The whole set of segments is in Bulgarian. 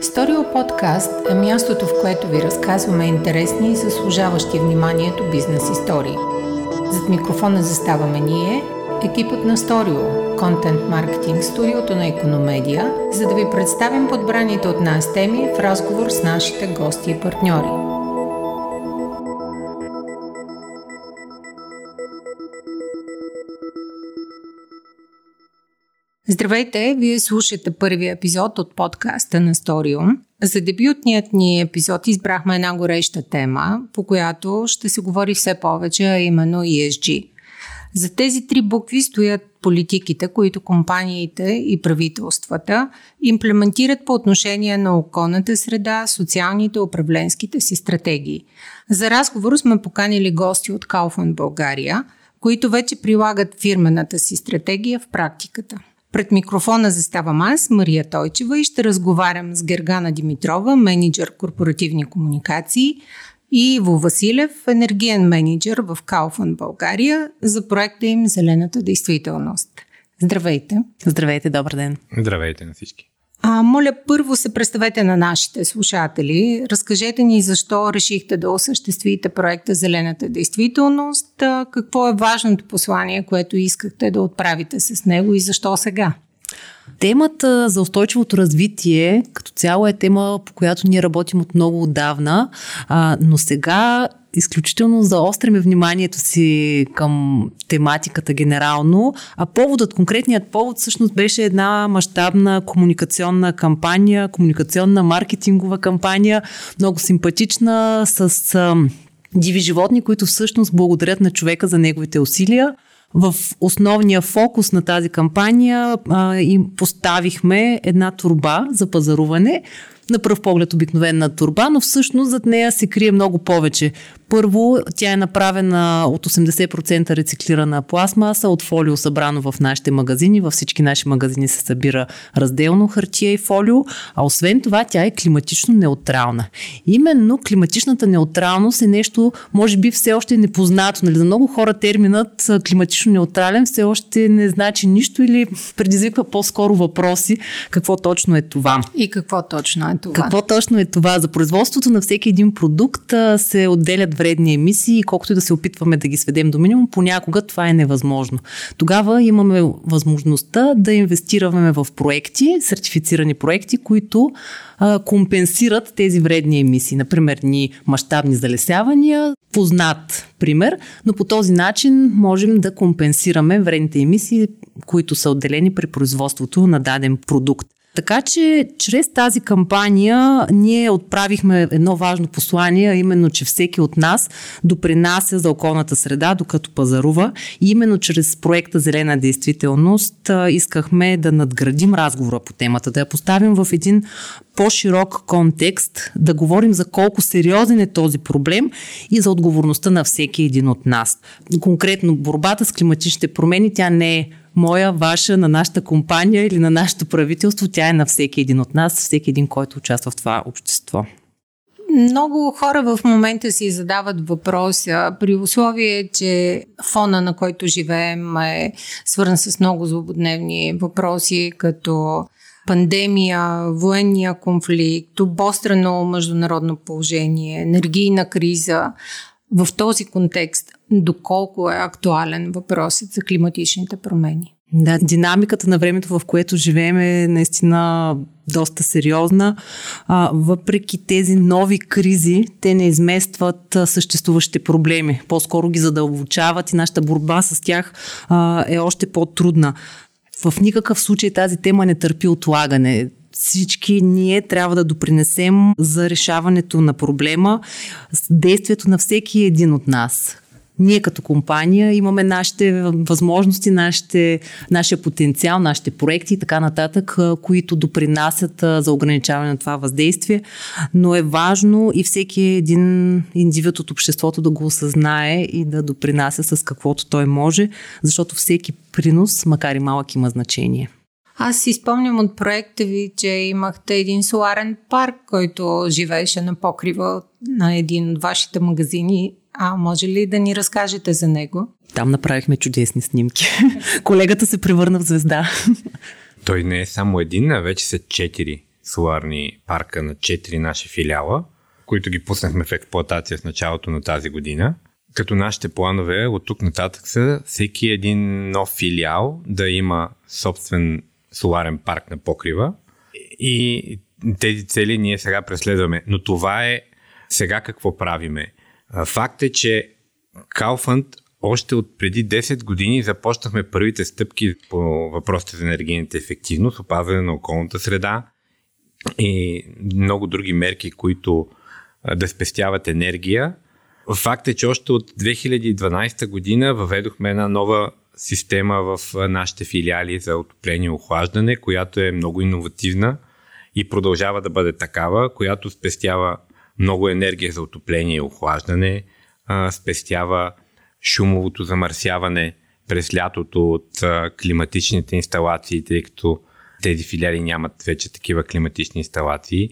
Сторио подкаст е мястото, в което ви разказваме интересни и заслужаващи вниманието бизнес истории. Зад микрофона заставаме ние, екипът на Сторио, контент маркетинг студиото на Економедия, за да ви представим подбраните от нас теми в разговор с нашите гости и партньори. Здравейте, вие слушате първия епизод от подкаста на Сториум. За дебютният ни епизод избрахме една гореща тема, по която ще се говори все повече, а именно ESG. За тези три букви стоят политиките, които компаниите и правителствата имплементират по отношение на околната среда, социалните управленските си стратегии. За разговор сме поканили гости от Kaufman България, които вече прилагат фирмената си стратегия в практиката. Пред микрофона заставам аз, Мария Тойчева и ще разговарям с Гергана Димитрова, менеджер корпоративни комуникации и Иво Василев, енергиен менеджер в Кауфан България за проекта им Зелената действителност. Здравейте! Здравейте, добър ден! Здравейте на всички! А, моля, първо се представете на нашите слушатели. Разкажете ни защо решихте да осъществите проекта Зелената действителност, какво е важното послание, което искахте да отправите с него и защо сега? Темата за устойчивото развитие като цяло е тема, по която ние работим от много отдавна, а, но сега изключително заостриме вниманието си към тематиката генерално, а поводът, конкретният повод всъщност беше една мащабна комуникационна кампания, комуникационна маркетингова кампания, много симпатична, с диви животни, които всъщност благодарят на човека за неговите усилия. В основния фокус на тази кампания а, им поставихме една турба за пазаруване, на пръв поглед обикновена турба, но всъщност зад нея се крие много повече. Първо, тя е направена от 80% рециклирана пластмаса, от фолио събрано в нашите магазини. Във всички наши магазини се събира разделно хартия и фолио, а освен това тя е климатично неутрална. Именно климатичната неутралност е нещо, може би все още непознато. Нали? За много хора терминът климатично неутрален все още не значи нищо или предизвиква по-скоро въпроси какво точно е това. И какво точно е това? Какво точно е това? За производството на всеки един продукт се отделят вредни емисии и колкото и да се опитваме да ги сведем до минимум, понякога това е невъзможно. Тогава имаме възможността да инвестираме в проекти, сертифицирани проекти, които а, компенсират тези вредни емисии. Например, ни мащабни залесявания, познат пример, но по този начин можем да компенсираме вредните емисии, които са отделени при производството на даден продукт. Така че чрез тази кампания ние отправихме едно важно послание, именно, че всеки от нас допринася за околната среда, докато пазарува. И именно чрез проекта Зелена действителност искахме да надградим разговора по темата, да я поставим в един по-широк контекст, да говорим за колко сериозен е този проблем и за отговорността на всеки един от нас. Конкретно борбата с климатичните промени, тя не е моя, ваша, на нашата компания или на нашето правителство, тя е на всеки един от нас, всеки един, който участва в това общество. Много хора в момента си задават въпроса, при условие, че фона, на който живеем е свързан с много злободневни въпроси, като пандемия, военния конфликт, обострено международно положение, енергийна криза. В този контекст, доколко е актуален въпросът за климатичните промени? Да, динамиката на времето, в което живеем е наистина доста сериозна. А, въпреки тези нови кризи, те не изместват съществуващите проблеми. По-скоро ги задълбочават и нашата борба с тях а, е още по-трудна. В никакъв случай тази тема не търпи отлагане всички ние трябва да допринесем за решаването на проблема с действието на всеки един от нас. Ние като компания имаме нашите възможности, нашите, нашия потенциал, нашите проекти и така нататък, които допринасят за ограничаване на това въздействие, но е важно и всеки един индивид от обществото да го осъзнае и да допринася с каквото той може, защото всеки принос, макар и малък, има значение. Аз си спомням от проекта ви, че имахте един соларен парк, който живееше на покрива на един от вашите магазини. А може ли да ни разкажете за него? Там направихме чудесни снимки. Колегата се превърна в звезда. Той не е само един, а вече са четири соларни парка на 4 наши филиала, които ги пуснахме в експлуатация с началото на тази година. Като нашите планове от тук нататък са всеки един нов филиал да има собствен соларен парк на покрива и тези цели ние сега преследваме. Но това е сега какво правиме. Факт е, че Кауфанд още от преди 10 години започнахме първите стъпки по въпросите за енергийната ефективност, опазване на околната среда и много други мерки, които да спестяват енергия. Факт е, че още от 2012 година въведохме една нова система в нашите филиали за отопление и охлаждане, която е много иновативна и продължава да бъде такава, която спестява много енергия за отопление и охлаждане, спестява шумовото замърсяване през лятото от климатичните инсталации, тъй като тези филиали нямат вече такива климатични инсталации.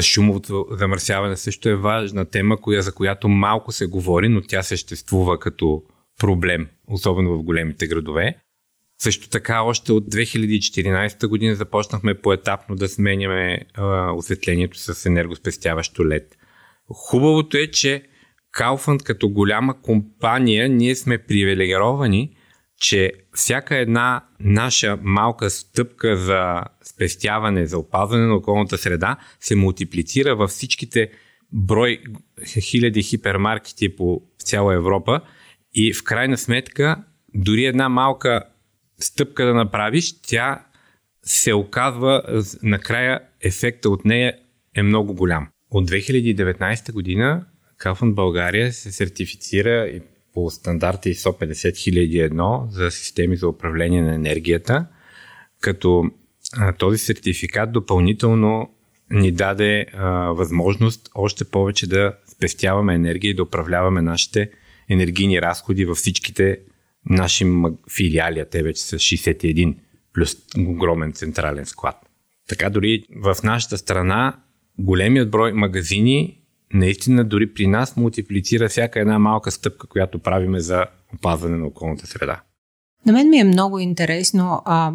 Шумовото замърсяване също е важна тема, за която малко се говори, но тя съществува като проблем, особено в големите градове. Също така, още от 2014 година започнахме поетапно да сменяме а, осветлението с енергоспестяващо LED. Хубавото е, че Kaufland като голяма компания, ние сме привилегировани, че всяка една наша малка стъпка за спестяване, за опазване на околната среда се мултиплицира във всичките брой хиляди хипермаркети по цяла Европа и в крайна сметка дори една малка стъпка да направиш, тя се оказва накрая ефекта от нея е много голям. От 2019 година Kaufland България се сертифицира по стандарти ISO 50001 за системи за управление на енергията, като този сертификат допълнително ни даде а, възможност още повече да спестяваме енергия и да управляваме нашите енергийни разходи във всичките наши филиали, а те вече са 61, плюс огромен централен склад. Така дори в нашата страна големият брой магазини наистина дори при нас мултиплицира всяка една малка стъпка, която правиме за опазване на околната среда. На мен ми е много интересно а,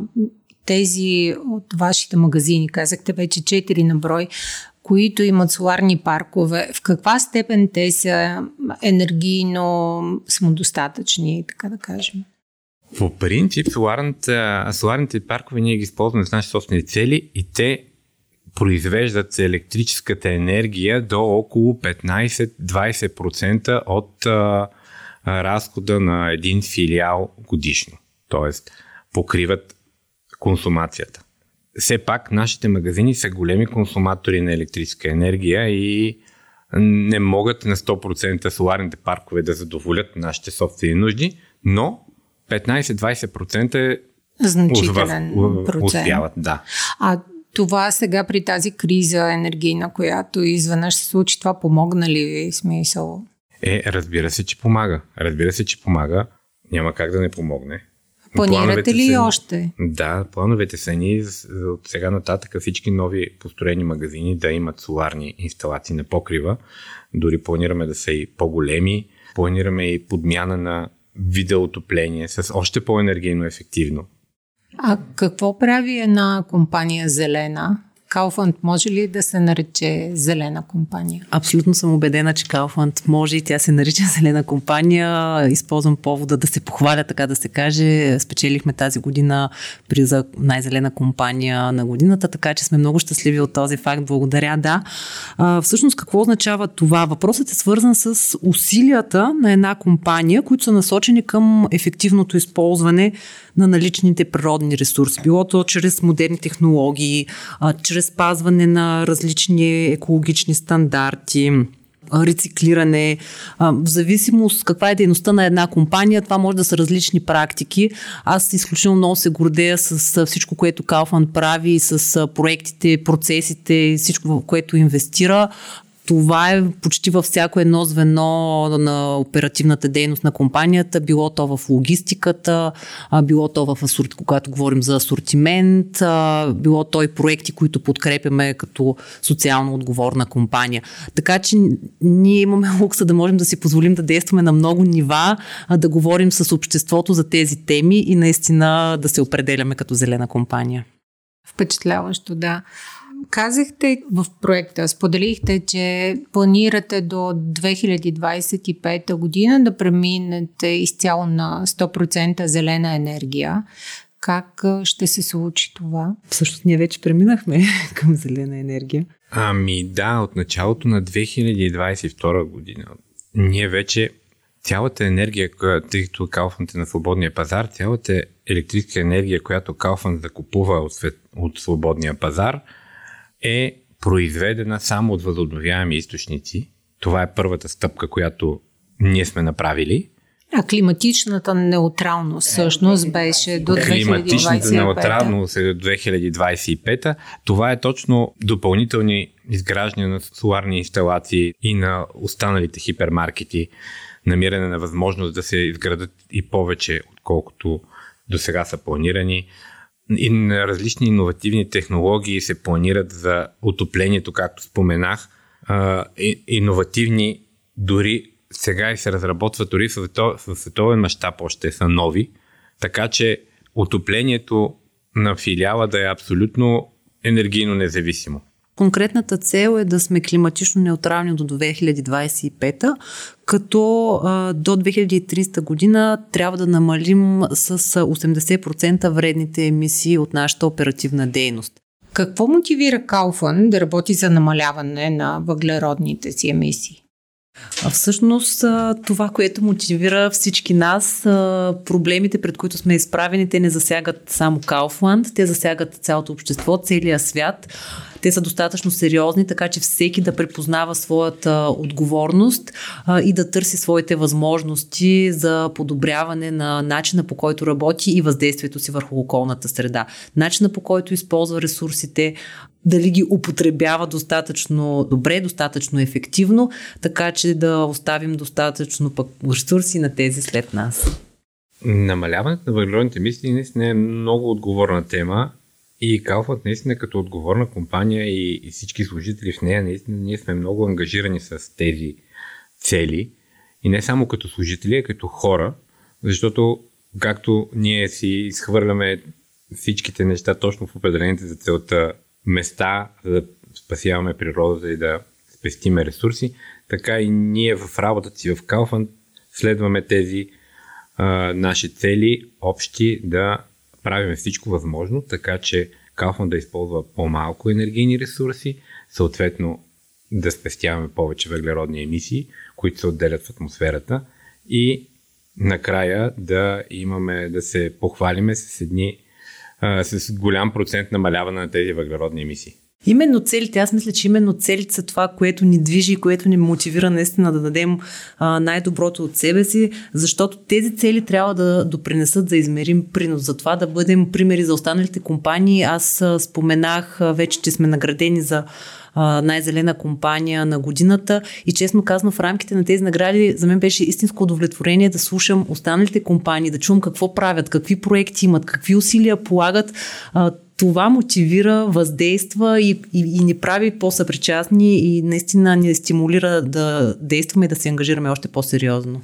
тези от вашите магазини, казахте вече 4 на брой, които имат соларни паркове, в каква степен те са енергийно самодостатъчни, така да кажем? По принцип, соларните, паркове ние ги използваме за наши собствени цели и те произвеждат електрическата енергия до около 15-20% от а, разхода на един филиал годишно. Тоест, покриват консумацията. Все пак, нашите магазини са големи консуматори на електрическа енергия и не могат на 100% соларните паркове да задоволят нашите собствени нужди, но 15-20% е значителен процент. Успяват, да. А това сега при тази криза енергийна, която изведнъж се случи, това помогна ли ви смисъл? Е, разбира се, че помага. Разбира се, че помага. Няма как да не помогне. Планирате ли са, още? Да, плановете са ни от сега нататък всички нови построени магазини да имат соларни инсталации на покрива. Дори планираме да са и по-големи. Планираме и подмяна на видеоотопление с още по-енергийно ефективно а какво прави една компания зелена? Кауфанд може ли да се нарече зелена компания? Абсолютно съм убедена, че Кауфанд може и тя се нарича зелена компания. Използвам повода да се похваля, така да се каже. Спечелихме тази година при за най-зелена компания на годината, така че сме много щастливи от този факт. Благодаря, да. А, всъщност какво означава това? Въпросът е свързан с усилията на една компания, които са насочени към ефективното използване на наличните природни ресурси. Било то чрез модерни технологии, а, чрез спазване на различни екологични стандарти, рециклиране, в зависимост каква е дейността на една компания, това може да са различни практики. Аз изключително много се гордея с всичко, което Калфан прави, с проектите, процесите, всичко, в което инвестира това е почти във всяко едно звено на оперативната дейност на компанията, било то в логистиката, било то в асорт, когато говорим за асортимент, било то и проекти, които подкрепяме като социално отговорна компания. Така че ние имаме лукса да можем да си позволим да действаме на много нива, да говорим с обществото за тези теми и наистина да се определяме като зелена компания. Впечатляващо, да. Казахте в проекта, споделихте, че планирате до 2025 година да преминете изцяло на 100% зелена енергия. Как ще се случи това? Всъщност ние вече преминахме към зелена енергия. Ами да, от началото на 2022 година. Ние вече цялата енергия, тъй като Кауфанд е на свободния пазар, цялата електрическа енергия, която Кауфанд закупува от, свет, от свободния пазар, е произведена само от възобновяеми източници. Това е първата стъпка, която ние сме направили. А климатичната неутралност всъщност беше до 2025. Климатичната неутралност е до 2025. Това е точно допълнителни изграждания на соларни инсталации и на останалите хипермаркети, намиране на възможност да се изградат и повече, отколкото до сега са планирани. И различни иновативни технологии се планират за отоплението, както споменах. Иновативни дори сега и се разработват дори в световен мащаб още са нови. Така че отоплението на филиала да е абсолютно енергийно независимо. Конкретната цел е да сме климатично неутрални до 2025, като а, до 2300 година трябва да намалим с 80% вредните емисии от нашата оперативна дейност. Какво мотивира Кауфан да работи за намаляване на въглеродните си емисии? Всъщност това, което мотивира всички нас, проблемите, пред които сме изправени, те не засягат само Кауфланд, те засягат цялото общество, целия свят. Те са достатъчно сериозни, така че всеки да препознава своята отговорност и да търси своите възможности за подобряване на начина по който работи и въздействието си върху околната среда. Начина по който използва ресурсите, дали ги употребява достатъчно добре, достатъчно ефективно, така че да оставим достатъчно пък ресурси на тези след нас. Намаляването на въглеродните емисии наистина е много отговорна тема и Калфът наистина като отговорна компания и, и всички служители в нея, наистина ние сме много ангажирани с тези цели. И не само като служители, а като хора, защото както ние си изхвърляме всичките неща точно в определените за целта места, за да спасяваме природата и да спестиме ресурси, така и ние в работата си в Калфан следваме тези а, наши цели общи да правим всичко възможно, така че Калфан да използва по-малко енергийни ресурси, съответно да спестяваме повече въглеродни емисии, които се отделят в атмосферата и накрая да имаме, да се похвалиме с едни а, с голям процент намаляване на тези въглеродни емисии. Именно целите, аз мисля, че именно целите са това, което ни движи и което ни мотивира наистина да дадем а, най-доброто от себе си, защото тези цели трябва да допринесат за измерим принос, за това да бъдем примери за останалите компании. Аз а, споменах а, вече, че сме наградени за най-зелена компания на годината и честно казано в рамките на тези награди за мен беше истинско удовлетворение да слушам останалите компании, да чувам какво правят, какви проекти имат, какви усилия полагат това мотивира, въздейства и, и, и ни прави по-съпричастни и наистина ни стимулира да действаме и да се ангажираме още по-сериозно.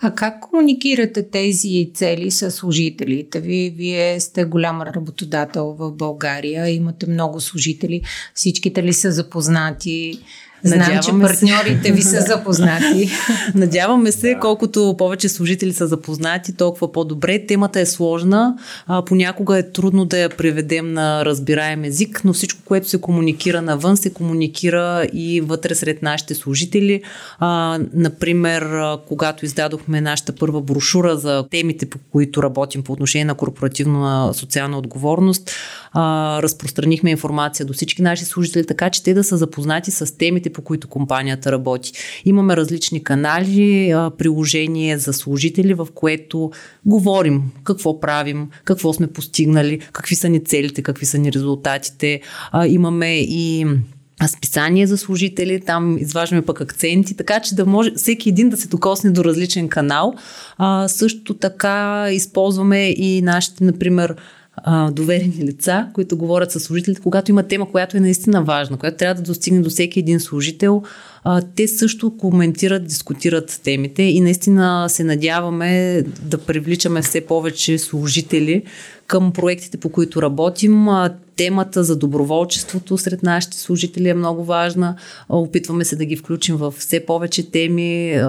А как комуникирате тези цели с служителите ви? Вие сте голям работодател в България, имате много служители. Всичките ли са запознати? Знам, че партньорите се. ви са запознати. Надяваме се, да. колкото повече служители са запознати, толкова по-добре. Темата е сложна. А, понякога е трудно да я преведем на разбираем език, но всичко, което се комуникира навън, се комуникира и вътре сред нашите служители. А, например, когато издадохме нашата първа брошура за темите, по които работим по отношение на корпоративна социална отговорност, а, разпространихме информация до всички наши служители, така че те да са запознати с темите, по които компанията работи. Имаме различни канали, приложение за служители, в което говорим какво правим, какво сме постигнали, какви са ни целите, какви са ни резултатите. Имаме и списание за служители, там изваждаме пък акценти, така че да може всеки един да се докосне до различен канал. А, също така използваме и нашите, например, а, доверени лица, които говорят с служителите, когато има тема, която е наистина важна, която трябва да достигне до всеки един служител. Те също коментират, дискутират темите и наистина се надяваме да привличаме все повече служители към проектите, по които работим. Темата за доброволчеството сред нашите служители е много важна. Опитваме се да ги включим в все повече теми,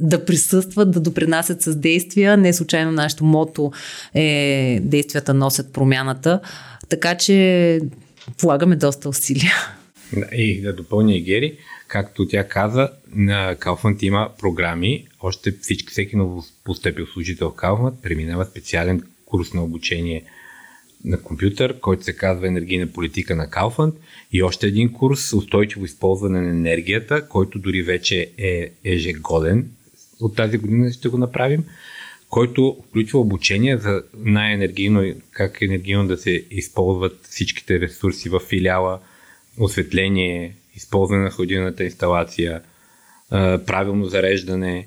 да присъстват, да допринасят с действия. Не случайно нашето мото е действията носят промяната. Така че полагаме доста усилия. И да допълня и Гери, както тя каза, на Kaufland има програми, още всички, всеки ново постъпил служител в Kaufland преминава специален курс на обучение на компютър, който се казва Енергийна политика на Kaufland и още един курс Устойчиво използване на енергията, който дори вече е ежегоден. От тази година ще го направим който включва обучение за най-енергийно, как енергийно да се използват всичките ресурси в филиала, осветление, използване на хладилната инсталация, правилно зареждане,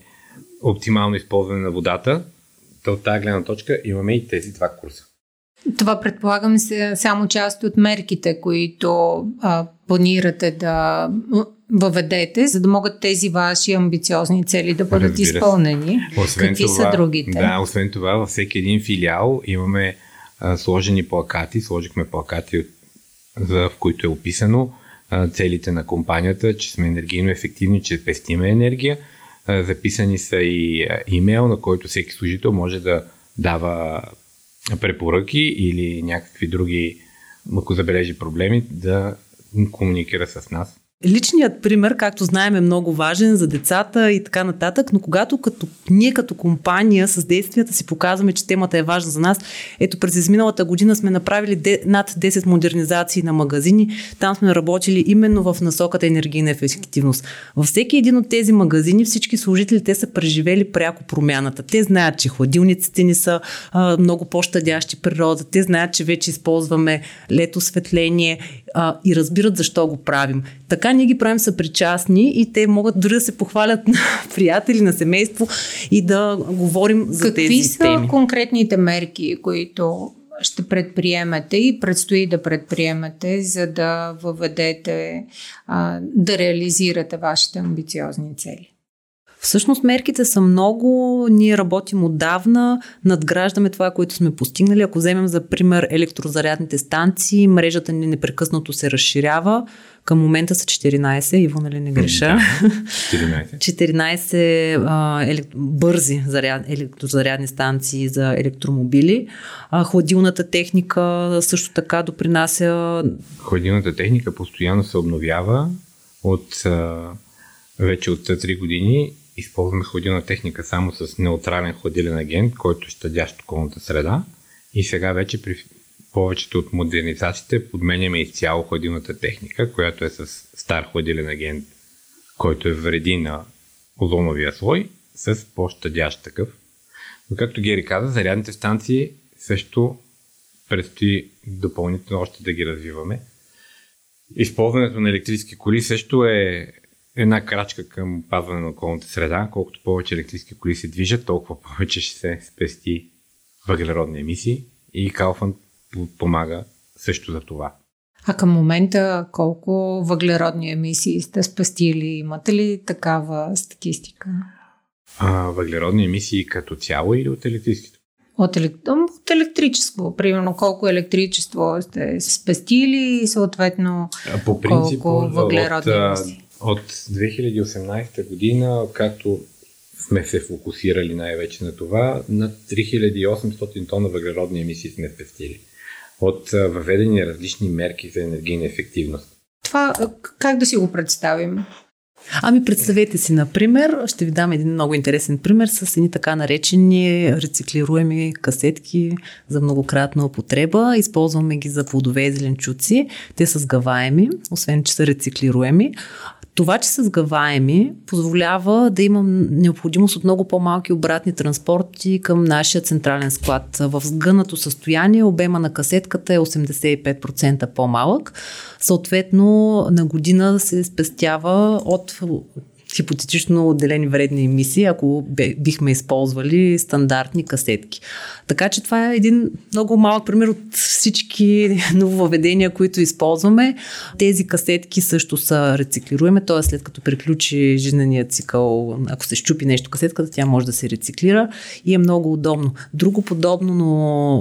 оптимално използване на водата. То от тази гледна точка имаме и тези два курса. Това предполагам се само част от мерките, които а, планирате да въведете, за да могат тези ваши амбициозни цели да бъдат Разбира изпълнени? Освен Какви това, са другите? Да, освен това, във всеки един филиал имаме а, сложени плакати, сложихме плакати, за, в които е описано целите на компанията, че сме енергийно ефективни, че пестиме енергия. Записани са и имейл, на който всеки служител може да дава препоръки или някакви други, ако забележи проблеми, да комуникира с нас. Личният пример, както знаем, е много важен за децата и така нататък, но когато като, ние като компания с действията си показваме, че темата е важна за нас, ето през изминалата година сме направили де, над 10 модернизации на магазини, там сме работили именно в насоката енергийна ефективност. Във всеки един от тези магазини всички служители те са преживели пряко промяната. Те знаят, че хладилниците ни са а, много по-щадящи природа, те знаят, че вече използваме лето осветление а, и разбират защо го правим. Така ние ги правим съпричастни и те могат дори да се похвалят на приятели, на семейство и да говорим за Какви тези са теми. конкретните мерки, които ще предприемете и предстои да предприемете, за да въведете, а, да реализирате вашите амбициозни цели? Всъщност мерките са много, ние работим отдавна, надграждаме това, което сме постигнали. Ако вземем за пример електрозарядните станции, мрежата ни непрекъснато се разширява. Към момента са 14, Иво, нали не греша? 14. 14 а, елек... бързи заряд... електрозарядни станции за електромобили. А, хладилната техника също така допринася. Хладилната техника постоянно се обновява от а, вече от 3 години използваме хладилна техника само с неутрален хладилен агент, който е щадящ околната среда. И сега вече при повечето от модернизациите подменяме изцяло хладилната техника, която е с стар хладилен агент, който е вреди на озоновия слой, с по-щадящ такъв. Но както Гери каза, зарядните станции също предстои допълнително още да ги развиваме. Използването на електрически коли също е една крачка към пазване на околната среда. Колкото повече електрически коли се движат, толкова повече ще се спести въглеродни емисии и Kaufland помага също за това. А към момента колко въглеродни емисии сте спестили? Имате ли такава статистика? А, въглеродни емисии като цяло или от електрическите? От, елек... от електричество. Примерно колко електричество сте спестили и съответно По принцип, колко въглеродни емисии? От 2018 година, както сме се фокусирали най-вече на това, на 3800 тона въглеродни емисии сме спестили от въведени различни мерки за енергийна ефективност. Това как да си го представим? Ами представете си, например, ще ви дам един много интересен пример с едни така наречени рециклируеми касетки за многократна употреба. Използваме ги за плодове и зеленчуци. Те са сгъваеми, освен че са рециклируеми. Това, че са сгъваеми, позволява да имам необходимост от много по-малки обратни транспорти към нашия централен склад. В сгънато състояние обема на касетката е 85% по-малък. Съответно, на година се спестява от хипотетично отделени вредни емисии, ако бихме използвали стандартни касетки. Така че това е един много малък пример от всички нововведения, които използваме. Тези касетки също са рециклируеми, т.е. след като приключи жизнения цикъл, ако се щупи нещо касетката, тя може да се рециклира и е много удобно. Друго подобно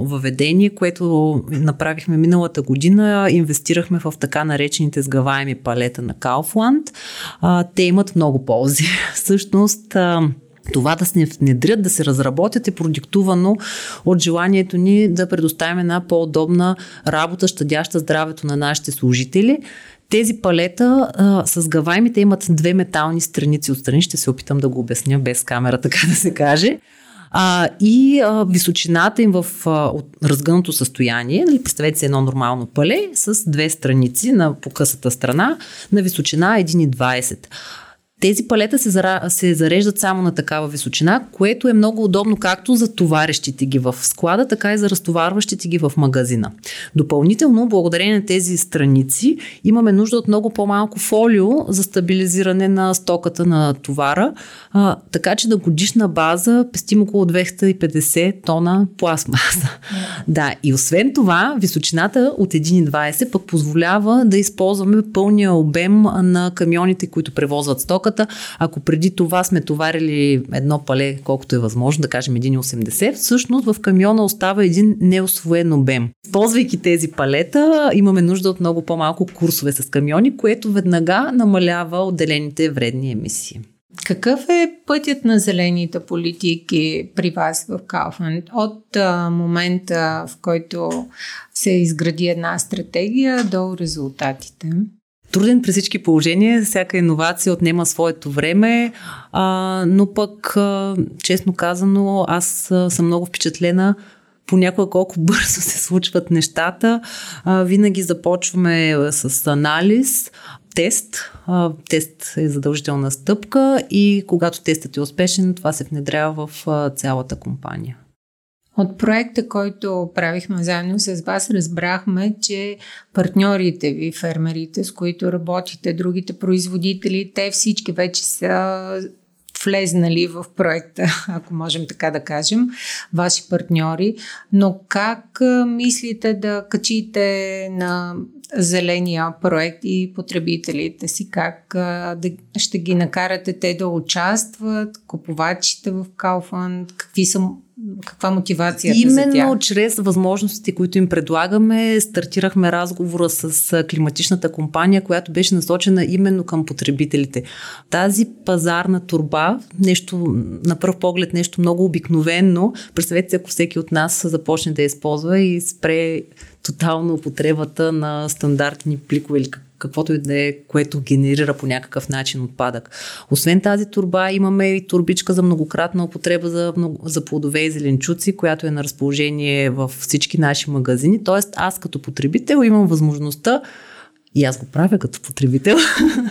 въведение, което направихме миналата година, инвестирахме в така наречените сгъваеми палета на Kaufland. Те имат много ползи. Всъщност, това да се внедрят, да се разработят е продиктувано от желанието ни да предоставим една по-удобна работа, щадяща здравето на нашите служители. Тези палета а, с гаваймите имат две метални страници отстрани. Ще се опитам да го обясня без камера, така да се каже. А, и а, височината им в а, от разгънато състояние, нали, представете си едно нормално пале с две страници на покъсата страна на височина 1,20. Тези палета се, зара, се зареждат само на такава височина, което е много удобно както за товарещите ги в склада, така и за разтоварващите ги в магазина. Допълнително, благодарение на тези страници, имаме нужда от много по-малко фолио за стабилизиране на стоката на товара, а, така че на годишна база пестим около 250 тона пластмаса. да, и освен това, височината от 1,20 пък позволява да използваме пълния обем на камионите, които превозват стоката стоката. Ако преди това сме товарили едно пале, колкото е възможно, да кажем 1,80, всъщност в камиона остава един неосвоен обем. Ползвайки тези палета, имаме нужда от много по-малко курсове с камиони, което веднага намалява отделените вредни емисии. Какъв е пътят на зелените политики при вас в Кауфанд от а, момента, в който се изгради една стратегия до резултатите? Труден при всички положения. Всяка иновация отнема своето време, а, но пък, а, честно казано, аз съм много впечатлена понякога колко бързо се случват нещата. А, винаги започваме с анализ, тест. А, тест е задължителна стъпка и когато тестът е успешен, това се внедрява в а, цялата компания. От проекта, който правихме заедно с вас, разбрахме, че партньорите ви, фермерите, с които работите, другите производители, те всички вече са влезнали в проекта, ако можем така да кажем, ваши партньори. Но как мислите да качите на зеления проект и потребителите си? Как да, ще ги накарате те да участват, купувачите в Kaufland? Какви са каква мотивация Именно за тях? Именно чрез възможностите, които им предлагаме, стартирахме разговора с климатичната компания, която беше насочена именно към потребителите. Тази пазарна турба, нещо на пръв поглед нещо много обикновенно, представете си, ако всеки от нас започне да я използва и спре тотално употребата на стандартни пликове или каквото и да е, което генерира по някакъв начин отпадък. Освен тази турба, имаме и турбичка за многократна употреба за, за плодове и зеленчуци, която е на разположение в всички наши магазини. Тоест, аз като потребител имам възможността и аз го правя като потребител,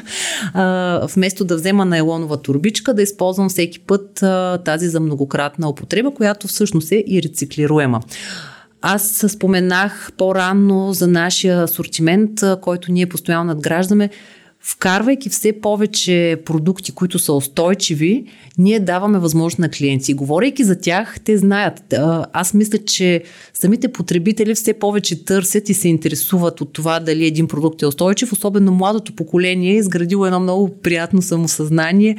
а, вместо да взема найлонова турбичка, да използвам всеки път а, тази за многократна употреба, която всъщност е и рециклируема. Аз споменах по-рано за нашия асортимент, който ние постоянно надграждаме. Вкарвайки все повече продукти, които са устойчиви, ние даваме възможност на клиенти. Говорейки за тях, те знаят. Аз мисля, че самите потребители все повече търсят и се интересуват от това дали един продукт е устойчив. Особено младото поколение е изградило едно много приятно самосъзнание.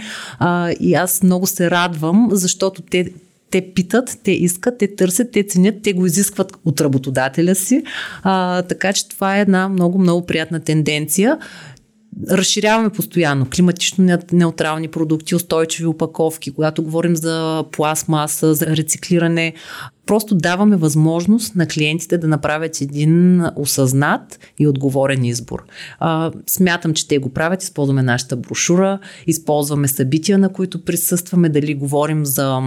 И аз много се радвам, защото те те питат, те искат, те търсят, те ценят, те го изискват от работодателя си. А, така че това е една много, много приятна тенденция. Разширяваме постоянно климатично неутрални продукти, устойчиви опаковки, когато говорим за пластмаса, за рециклиране. Просто даваме възможност на клиентите да направят един осъзнат и отговорен избор. А, смятам, че те го правят. Използваме нашата брошура, използваме събития, на които присъстваме, дали говорим за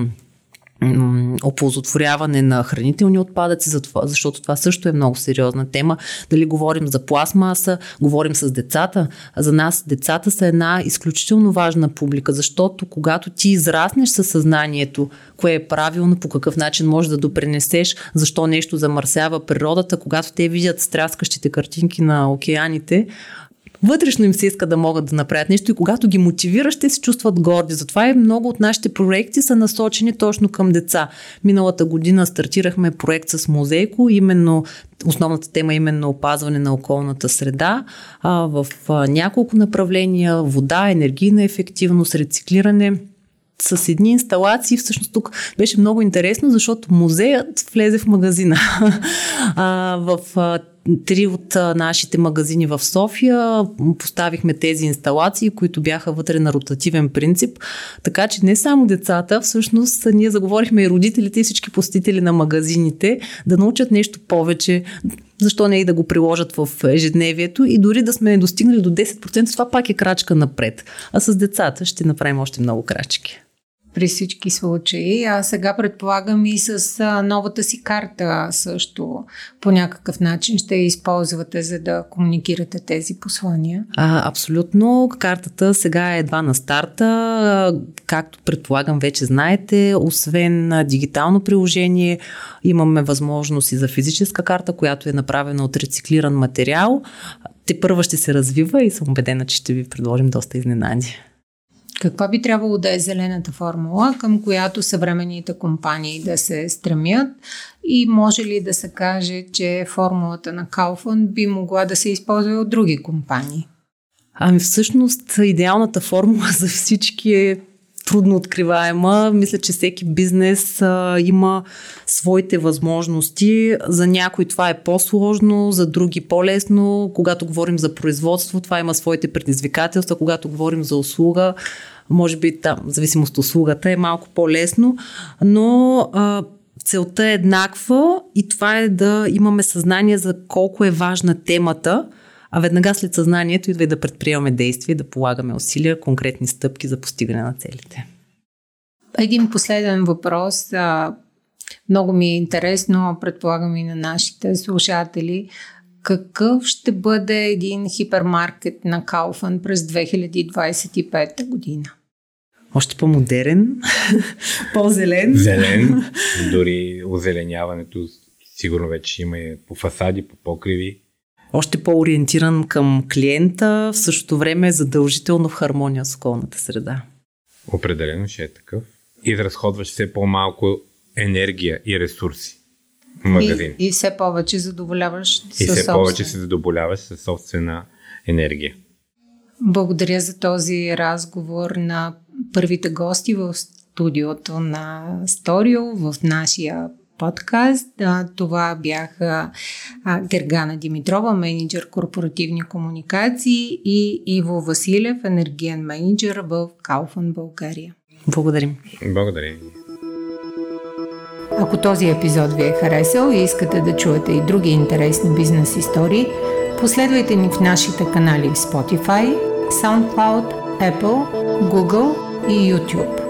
оползотворяване на хранителни отпадъци, защото това също е много сериозна тема. Дали говорим за пластмаса, говорим с децата. За нас децата са една изключително важна публика, защото когато ти израснеш със съзнанието, кое е правилно, по какъв начин можеш да допренесеш, защо нещо замърсява природата, когато те видят стряскащите картинки на океаните, вътрешно им се иска да могат да направят нещо и когато ги мотивираш, те се чувстват горди. Затова и много от нашите проекти са насочени точно към деца. Миналата година стартирахме проект с музейко, именно основната тема е именно опазване на околната среда а, в а, няколко направления вода, енергийна ефективност, рециклиране с едни инсталации. Всъщност тук беше много интересно, защото музеят влезе в магазина. а, в а, три от нашите магазини в София поставихме тези инсталации, които бяха вътре на ротативен принцип. Така че не само децата, всъщност ние заговорихме и родителите и всички посетители на магазините да научат нещо повече, защо не и да го приложат в ежедневието и дори да сме достигнали до 10%, това пак е крачка напред. А с децата ще направим още много крачки при всички случаи. А сега предполагам и с новата си карта също по някакъв начин ще я използвате, за да комуникирате тези послания. А, абсолютно. Картата сега е едва на старта. Както предполагам вече знаете, освен дигитално приложение, имаме възможност и за физическа карта, която е направена от рециклиран материал. Те първа ще се развива и съм убедена, че ще ви предложим доста изненади. Каква би трябвало да е зелената формула, към която съвременните компании да се стремят и може ли да се каже, че формулата на Kaufland би могла да се използва от други компании? Ами всъщност идеалната формула за всички е трудно откриваема. Мисля, че всеки бизнес а, има своите възможности. За някой това е по-сложно, за други по-лесно. Когато говорим за производство, това има своите предизвикателства. Когато говорим за услуга, може би там, в зависимост от услугата, е малко по-лесно. Но а, целта е еднаква и това е да имаме съзнание за колко е важна темата а веднага след съзнанието идва и да предприемаме действия, да полагаме усилия, конкретни стъпки за постигане на целите. Един последен въпрос. Много ми е интересно, предполагам и на нашите слушатели. Какъв ще бъде един хипермаркет на Кауфан през 2025 година? Още по-модерен, по-зелен. Зелен, дори озеленяването сигурно вече има и по фасади, по покриви още по-ориентиран към клиента, в същото време е задължително в хармония с околната среда. Определено ще е такъв. И да разходваш все по-малко енергия и ресурси в магазин. И, и все повече задоволяваш И все собствен. повече се задоволяваш със собствена енергия. Благодаря за този разговор на първите гости в студиото на Сторио, в нашия подкаст. Това бяха Гергана Димитрова, менеджер корпоративни комуникации и Иво Василев, енергиен менеджер в Кауфан, България. Благодарим. Благодарим. Ако този епизод ви е харесал и искате да чуете и други интересни бизнес истории, последвайте ни в нашите канали в Spotify, SoundCloud, Apple, Google и YouTube.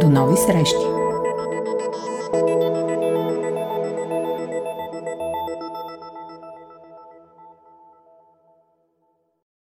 До нови срещи!